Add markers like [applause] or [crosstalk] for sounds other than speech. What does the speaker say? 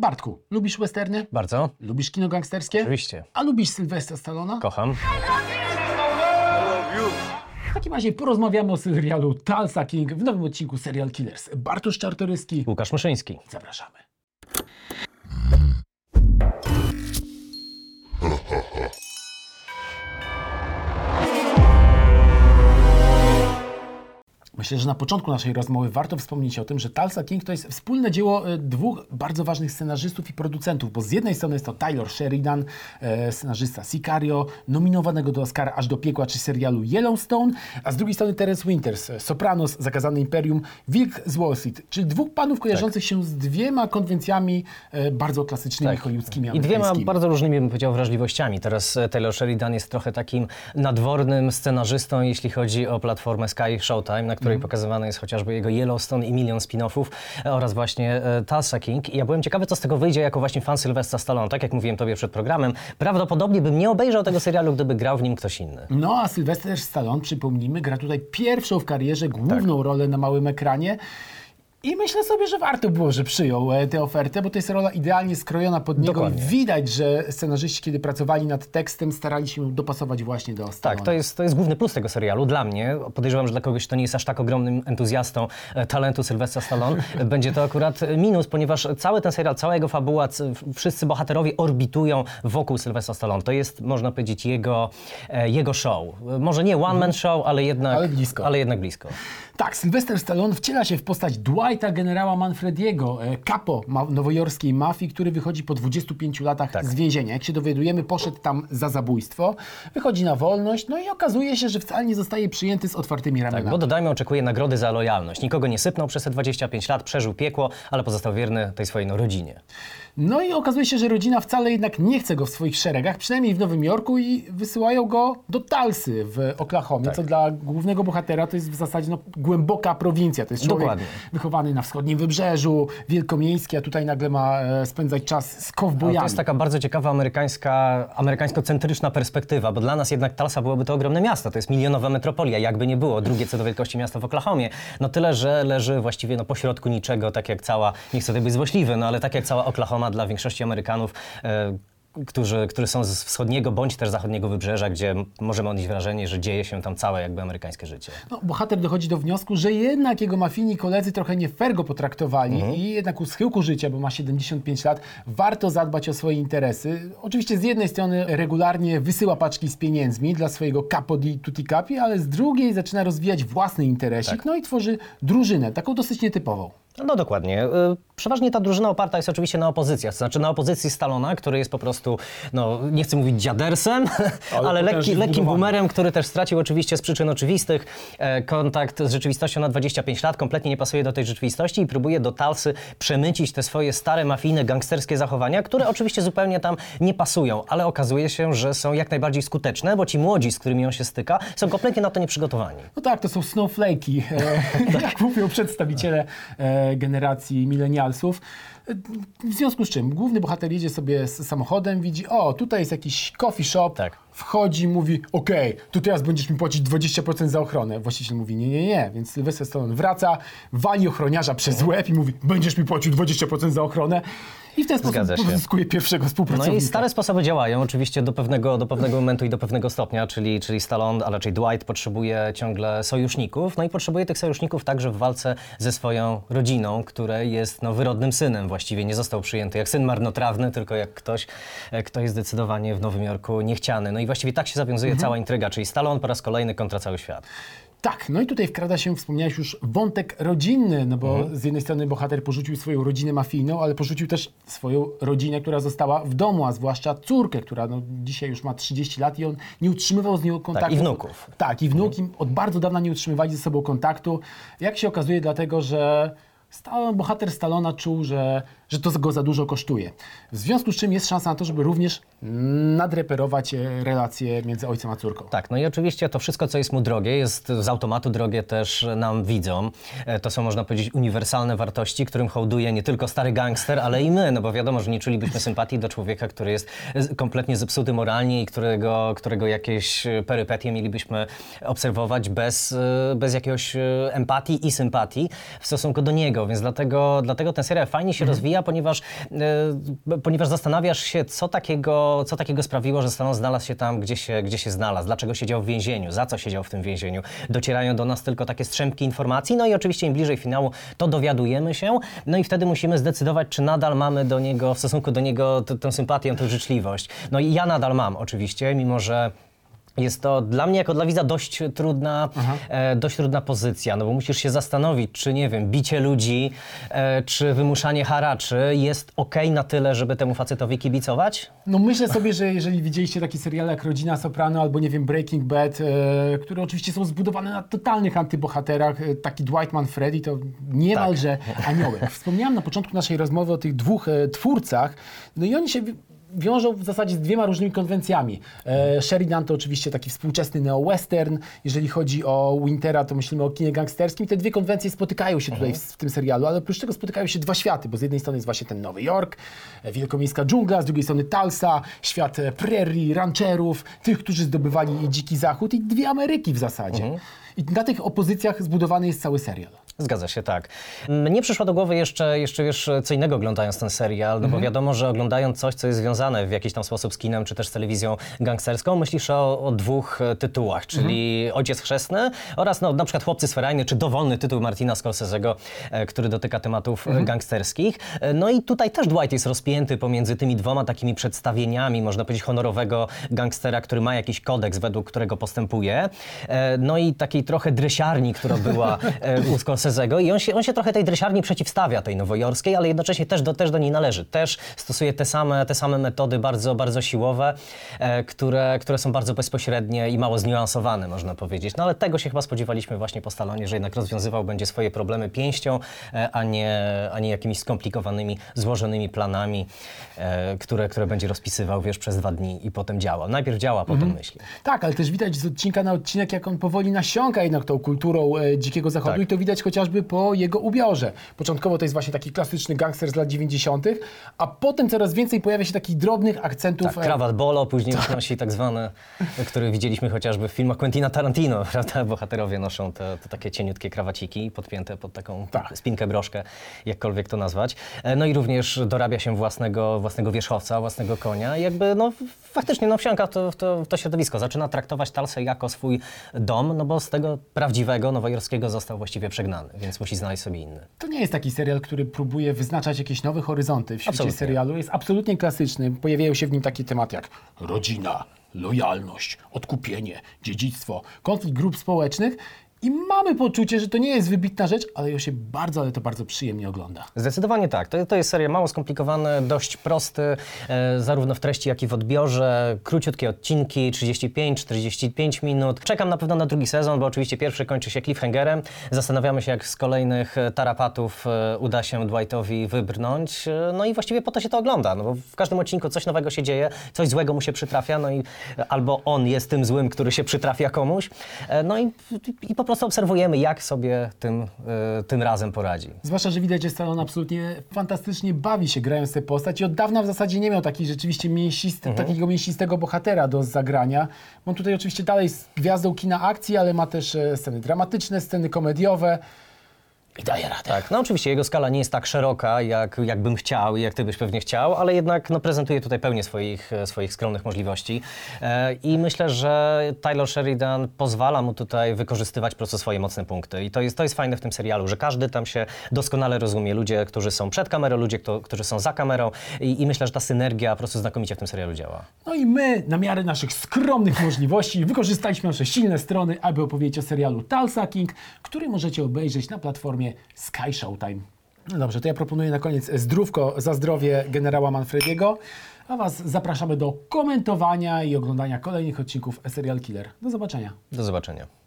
Bartku, lubisz westerny? Bardzo. Lubisz kino gangsterskie? Oczywiście. A lubisz Sylwestra Stallona? Kocham. W takim razie porozmawiamy o serialu Tulsa King w nowym odcinku Serial Killers. Bartosz Czartoryski, Łukasz Myszyński. zapraszamy. Myślę, że na początku naszej rozmowy warto wspomnieć o tym, że Tulsa King to jest wspólne dzieło e, dwóch bardzo ważnych scenarzystów i producentów, bo z jednej strony jest to Taylor Sheridan, e, scenarzysta Sicario, nominowanego do Oscara aż do piekła czy serialu Yellowstone, a z drugiej strony Terence Winters, e, Sopranos, Zakazane Imperium, Wilk z Wall Street, czyli dwóch panów kojarzących się z dwiema konwencjami bardzo klasycznymi hollywoodzkimi I dwiema bardzo różnymi, bym powiedział, wrażliwościami. Teraz Taylor Sheridan jest trochę takim nadwornym scenarzystą, jeśli chodzi o platformę Sky Showtime, na której pokazywany jest chociażby jego Yellowstone i milion spin-offów e, oraz właśnie e, Tulsa King. I ja byłem ciekawy, co z tego wyjdzie jako właśnie fan Sylwestra Stallone. Tak jak mówiłem tobie przed programem, prawdopodobnie bym nie obejrzał tego serialu, gdyby grał w nim ktoś inny. No a Sylwester Stallone, przypomnijmy, gra tutaj pierwszą w karierze główną Tak. rolę na małym ekranie. I myślę sobie, że warto było, że przyjął e, tę ofertę, bo to jest rola idealnie skrojona pod niego Dokładnie. i widać, że scenarzyści, kiedy pracowali nad tekstem, starali się ją dopasować właśnie do Stallone. Tak, to jest, to jest główny plus tego serialu dla mnie. Podejrzewam, że dla kogoś, kto nie jest aż tak ogromnym entuzjastą e, talentu Sylwestra Stallone, e, [laughs] będzie to akurat minus, ponieważ cały ten serial, cała jego fabuła, c- wszyscy bohaterowie orbitują wokół Sylwestra Stallone. To jest, można powiedzieć, jego, e, jego show. E, Może nie one-man show, ale jednak, Ale blisko. ale jednak blisko. Tak, Sylwester Stallone wciela się w postać Dwighta generała Manfrediego, e, kapo ma nowojorskiej mafii, który wychodzi po 25 latach Tak. z więzienia. Jak się dowiadujemy, poszedł tam za zabójstwo, wychodzi na wolność, no i okazuje się, że wcale nie zostaje przyjęty z otwartymi ramionami. Tak, bo dodajmy, oczekuje nagrody za lojalność. Nikogo nie sypnął przez te 25 lat, przeżył piekło, ale pozostał wierny tej swojej no, rodzinie. No i okazuje się, że rodzina wcale jednak nie chce go w swoich szeregach, przynajmniej w Nowym Jorku i wysyłają go do Tulsy w Oklahomie, Tak. co dla głównego bohatera to jest w zasadzie no, głęboka prowincja. To jest człowiek Dokładnie. wychowany na wschodnim wybrzeżu, wielkomiejski, a tutaj nagle ma e, spędzać czas z kowbojami. to jest taka bardzo ciekawa amerykańska, amerykańsko-centryczna perspektywa, bo dla nas jednak Tulsa byłoby to ogromne miasto, to jest milionowa metropolia, jakby nie było, drugie co do wielkości miasta w Oklahomie. No tyle, że leży właściwie no, pośrodku niczego, tak jak cała, nie chcę tutaj być złośliwy, no ale tak jak cała Oklahoma dla większości Amerykanów, e, którzy, którzy są z wschodniego bądź też zachodniego wybrzeża, gdzie możemy odnieść wrażenie, że dzieje się tam całe jakby amerykańskie życie. No, bohater dochodzi do wniosku, że jednak jego mafijni koledzy trochę nie fair go potraktowali Mhm. i jednak u schyłku życia, bo ma 75 lat, warto zadbać o swoje interesy. Oczywiście z jednej strony regularnie wysyła paczki z pieniędzmi dla swojego capo di tutti capi, ale z drugiej zaczyna rozwijać własny interesik, Tak. no i tworzy drużynę, taką dosyć nietypową. No dokładnie. Przeważnie ta drużyna oparta jest oczywiście na opozycjach, to znaczy na opozycji Stalona, który jest po prostu, no nie chcę mówić dziadersem, [laughs] ale, lekki, potężnie lekkim boomerem, który też stracił oczywiście z przyczyn oczywistych e, kontakt z rzeczywistością na 25 lat, kompletnie nie pasuje do tej rzeczywistości i próbuje do Talsy przemycić te swoje stare, mafijne, gangsterskie zachowania, które oczywiście zupełnie tam nie pasują, ale okazuje się, że są jak najbardziej skuteczne, bo ci młodzi, z którymi on się styka, są kompletnie na to nieprzygotowani. No tak, to są snowflake'i, e, [laughs] jak mówią przedstawiciele e, generacji milenialsów. W związku z czym główny bohater jedzie sobie z samochodem, widzi, o, tutaj jest jakiś coffee shop, Tak. Wchodzi, mówi, okej, to teraz będziesz mi płacić 20% za ochronę. Właściciel mówi, nie, nie, nie, więc Sylwester Stallone wraca, wali ochroniarza przez łeb i mówi, będziesz mi płacił 20% za ochronę i w ten sposób pozyskuje pierwszego No współpracownika. i stare sposoby działają oczywiście do pewnego, do pewnego momentu i do pewnego stopnia, czyli, czyli Stallone, a raczej Dwight potrzebuje ciągle sojuszników, no i potrzebuje tych sojuszników także w walce ze swoją rodziną, której jest no, wyrodnym synem właściwie, nie został przyjęty jak syn marnotrawny, tylko jak ktoś, e, kto jest zdecydowanie w Nowym Jorku niechciany. No i właściwie tak się zawiązuje Mhm. cała intryga, czyli Stallone po raz kolejny kontra cały świat. Tak, no i tutaj wkrada się, wspomniałeś już, wątek rodzinny, no bo Mhm. z jednej strony bohater porzucił swoją rodzinę mafijną, ale porzucił też swoją rodzinę, która została w domu, a zwłaszcza córkę, która no, dzisiaj już ma 30 lat i on nie utrzymywał z nią kontaktu. i wnuków. Tak, i wnuki od bardzo dawna nie utrzymywali ze sobą kontaktu. Jak się okazuje, dlatego, że Bohater Stallona czuł, że, że to go za dużo kosztuje. W związku z czym jest szansa na to, żeby również nadreperować e, relacje między ojcem a córką. Tak, no i oczywiście to wszystko, co jest mu drogie, jest z automatu drogie też nam widzom. E, To są, można powiedzieć, uniwersalne wartości, którym hołduje nie tylko stary gangster, ale i my, no bo wiadomo, że nie czulibyśmy sympatii do człowieka, który jest z- kompletnie zepsuty moralnie i którego, którego jakieś e, perypetie mielibyśmy obserwować bez, e, bez jakiegoś e, empatii i sympatii w stosunku do niego. Innego, więc dlatego, dlatego ten serial fajnie się rozwija, ponieważ, e, ponieważ zastanawiasz się, co takiego, co takiego sprawiło, że Stallone znalazł się tam, gdzie się, gdzie się znalazł, dlaczego siedział w więzieniu, za co siedział w tym więzieniu. Docierają do nas tylko takie strzępki informacji, no i oczywiście im bliżej finału, to dowiadujemy się, no i wtedy musimy zdecydować, czy nadal mamy do niego, w stosunku do niego tę sympatię, tę życzliwość. No i ja nadal mam oczywiście, mimo że jest to dla mnie jako dla widza dość trudna, e, dość trudna pozycja, no bo musisz się zastanowić, czy nie wiem, bicie ludzi, e, czy wymuszanie haraczy jest okej na tyle, żeby temu facetowi kibicować? No myślę sobie, że jeżeli widzieliście takie seriale jak Rodzina Soprano albo nie wiem Breaking Bad, e, które oczywiście są zbudowane na totalnych antybohaterach, e, taki Dwight Freddy to niemalże aniołek. Wspomniałem na początku naszej rozmowy o tych dwóch e, twórcach, no i oni się wiążą w zasadzie z dwiema różnymi konwencjami. E, Sheridan to oczywiście taki współczesny neo-western, jeżeli chodzi o Wintera to myślimy o kinie gangsterskim. Te dwie konwencje spotykają się tutaj w, w tym serialu, ale oprócz tego spotykają się dwa światy, bo z jednej strony jest właśnie ten Nowy Jork, e, wielkomiejska dżungla, z drugiej strony Tulsa, świat e, prairie, rancherów, tych, którzy zdobywali dziki zachód i dwie Ameryki w zasadzie. I na tych opozycjach zbudowany jest cały serial. Zgadza się, tak. Mnie przyszło do głowy jeszcze, jeszcze wiesz, co innego oglądając ten serial, no bo wiadomo, że oglądając coś, co jest związane w jakiś tam sposób z kinem, czy też z telewizją gangsterską, myślisz o, o dwóch e, tytułach, czyli Ojciec Chrzestny oraz no, na przykład Chłopcy Sferajny, czy dowolny tytuł Martina Scorsese'ego, e, który dotyka tematów e, gangsterskich. E, No i tutaj też Dwight jest rozpięty pomiędzy tymi dwoma takimi przedstawieniami, można powiedzieć, honorowego gangstera, który ma jakiś kodeks, według którego postępuje. E, No i takiej trochę dresiarni, która była e, u [laughs] I on się, on się trochę tej dresiarni przeciwstawia, tej nowojorskiej, ale jednocześnie też do, też do niej należy. Też stosuje te same, te same metody bardzo, bardzo siłowe, e, które, które są bardzo bezpośrednie i mało zniuansowane, można powiedzieć. No ale tego się chyba spodziewaliśmy właśnie po Stalonie, że jednak rozwiązywał będzie swoje problemy pięścią, e, a nie, a nie jakimiś skomplikowanymi, złożonymi planami, e, które, które będzie rozpisywał, wiesz, przez dwa dni i potem działa. Najpierw działa, potem myśli. Tak, ale też widać z odcinka na odcinek, jak on powoli nasiąka jednak tą kulturą e, dzikiego zachodu Tak. i to widać chociażby po jego ubiorze. Początkowo to jest właśnie taki klasyczny gangster z lat 90., a potem coraz więcej pojawia się takich drobnych akcentów. Tak, e, krawat bolo, później już nosi tak zwane, który widzieliśmy chociażby w filmach Quentina Tarantino, [laughs] prawda? Bohaterowie noszą te, te takie cieniutkie krawaciki podpięte pod taką Tak. spinkę, broszkę, jakkolwiek to nazwać. E, No i również dorabia się własnego, własnego wierzchowca, własnego konia i jakby no faktycznie no wsiąka w to, w to, w to środowisko. Zaczyna traktować Talsę jako swój dom, no bo z tego prawdziwego, nowojorskiego został właściwie przegnany, więc musi znaleźć sobie inny. To nie jest taki serial, który próbuje wyznaczać jakieś nowe horyzonty w świecie Absolutnie. serialu. Jest absolutnie klasyczny. Pojawiają się w nim takie tematy jak rodzina, lojalność, odkupienie, dziedzictwo, konflikt grup społecznych. I mamy poczucie, że to nie jest wybitna rzecz, ale ją się bardzo, ale to bardzo przyjemnie ogląda. Zdecydowanie tak. To, to jest serial mało skomplikowany, dość prosty, e, zarówno w treści, jak i w odbiorze. Króciutkie odcinki, 35-45 minut. Czekam na pewno na drugi sezon, bo oczywiście pierwszy kończy się cliffhangerem. Zastanawiamy się, jak z kolejnych e, tarapatów e, uda się Dwightowi wybrnąć. E, no i właściwie po to się to ogląda, no bo w każdym odcinku coś nowego się dzieje, coś złego mu się przytrafia, no i e, albo on jest tym złym, który się przytrafia komuś. E, no i, i po prostu obserwujemy, jak sobie tym, e, tym razem poradzi. Zwłaszcza, że widać, że Stallone absolutnie fantastycznie bawi się grając tę postać i od dawna w zasadzie nie miał takiej rzeczywiście mięsisty, takiego mięsistego bohatera do zagrania. Bo on tutaj oczywiście dalej jest gwiazdą kina akcji, ale ma też e, sceny dramatyczne, sceny komediowe i daje radę. Tak, no oczywiście jego skala nie jest tak szeroka, jak, jak bym chciał i jak ty byś pewnie chciał, ale jednak no, prezentuje tutaj pełnię swoich, swoich skromnych możliwości. E, I myślę, że Tyler Sheridan pozwala mu tutaj wykorzystywać po prostu swoje mocne punkty. I to jest, to jest fajne w tym serialu, że każdy tam się doskonale rozumie. Ludzie, którzy są przed kamerą, ludzie, kto, którzy są za kamerą. I, I myślę, że ta synergia po prostu znakomicie w tym serialu działa. No i my, na miarę naszych skromnych możliwości, wykorzystaliśmy nasze silne strony, aby opowiedzieć o serialu Tulsa King, który możecie obejrzeć na platformie Sky Showtime. No dobrze, to ja proponuję na koniec zdrówko za zdrowie generała Manfrediego, a Was zapraszamy do komentowania i oglądania kolejnych odcinków Serial Killer. Do zobaczenia. Do zobaczenia.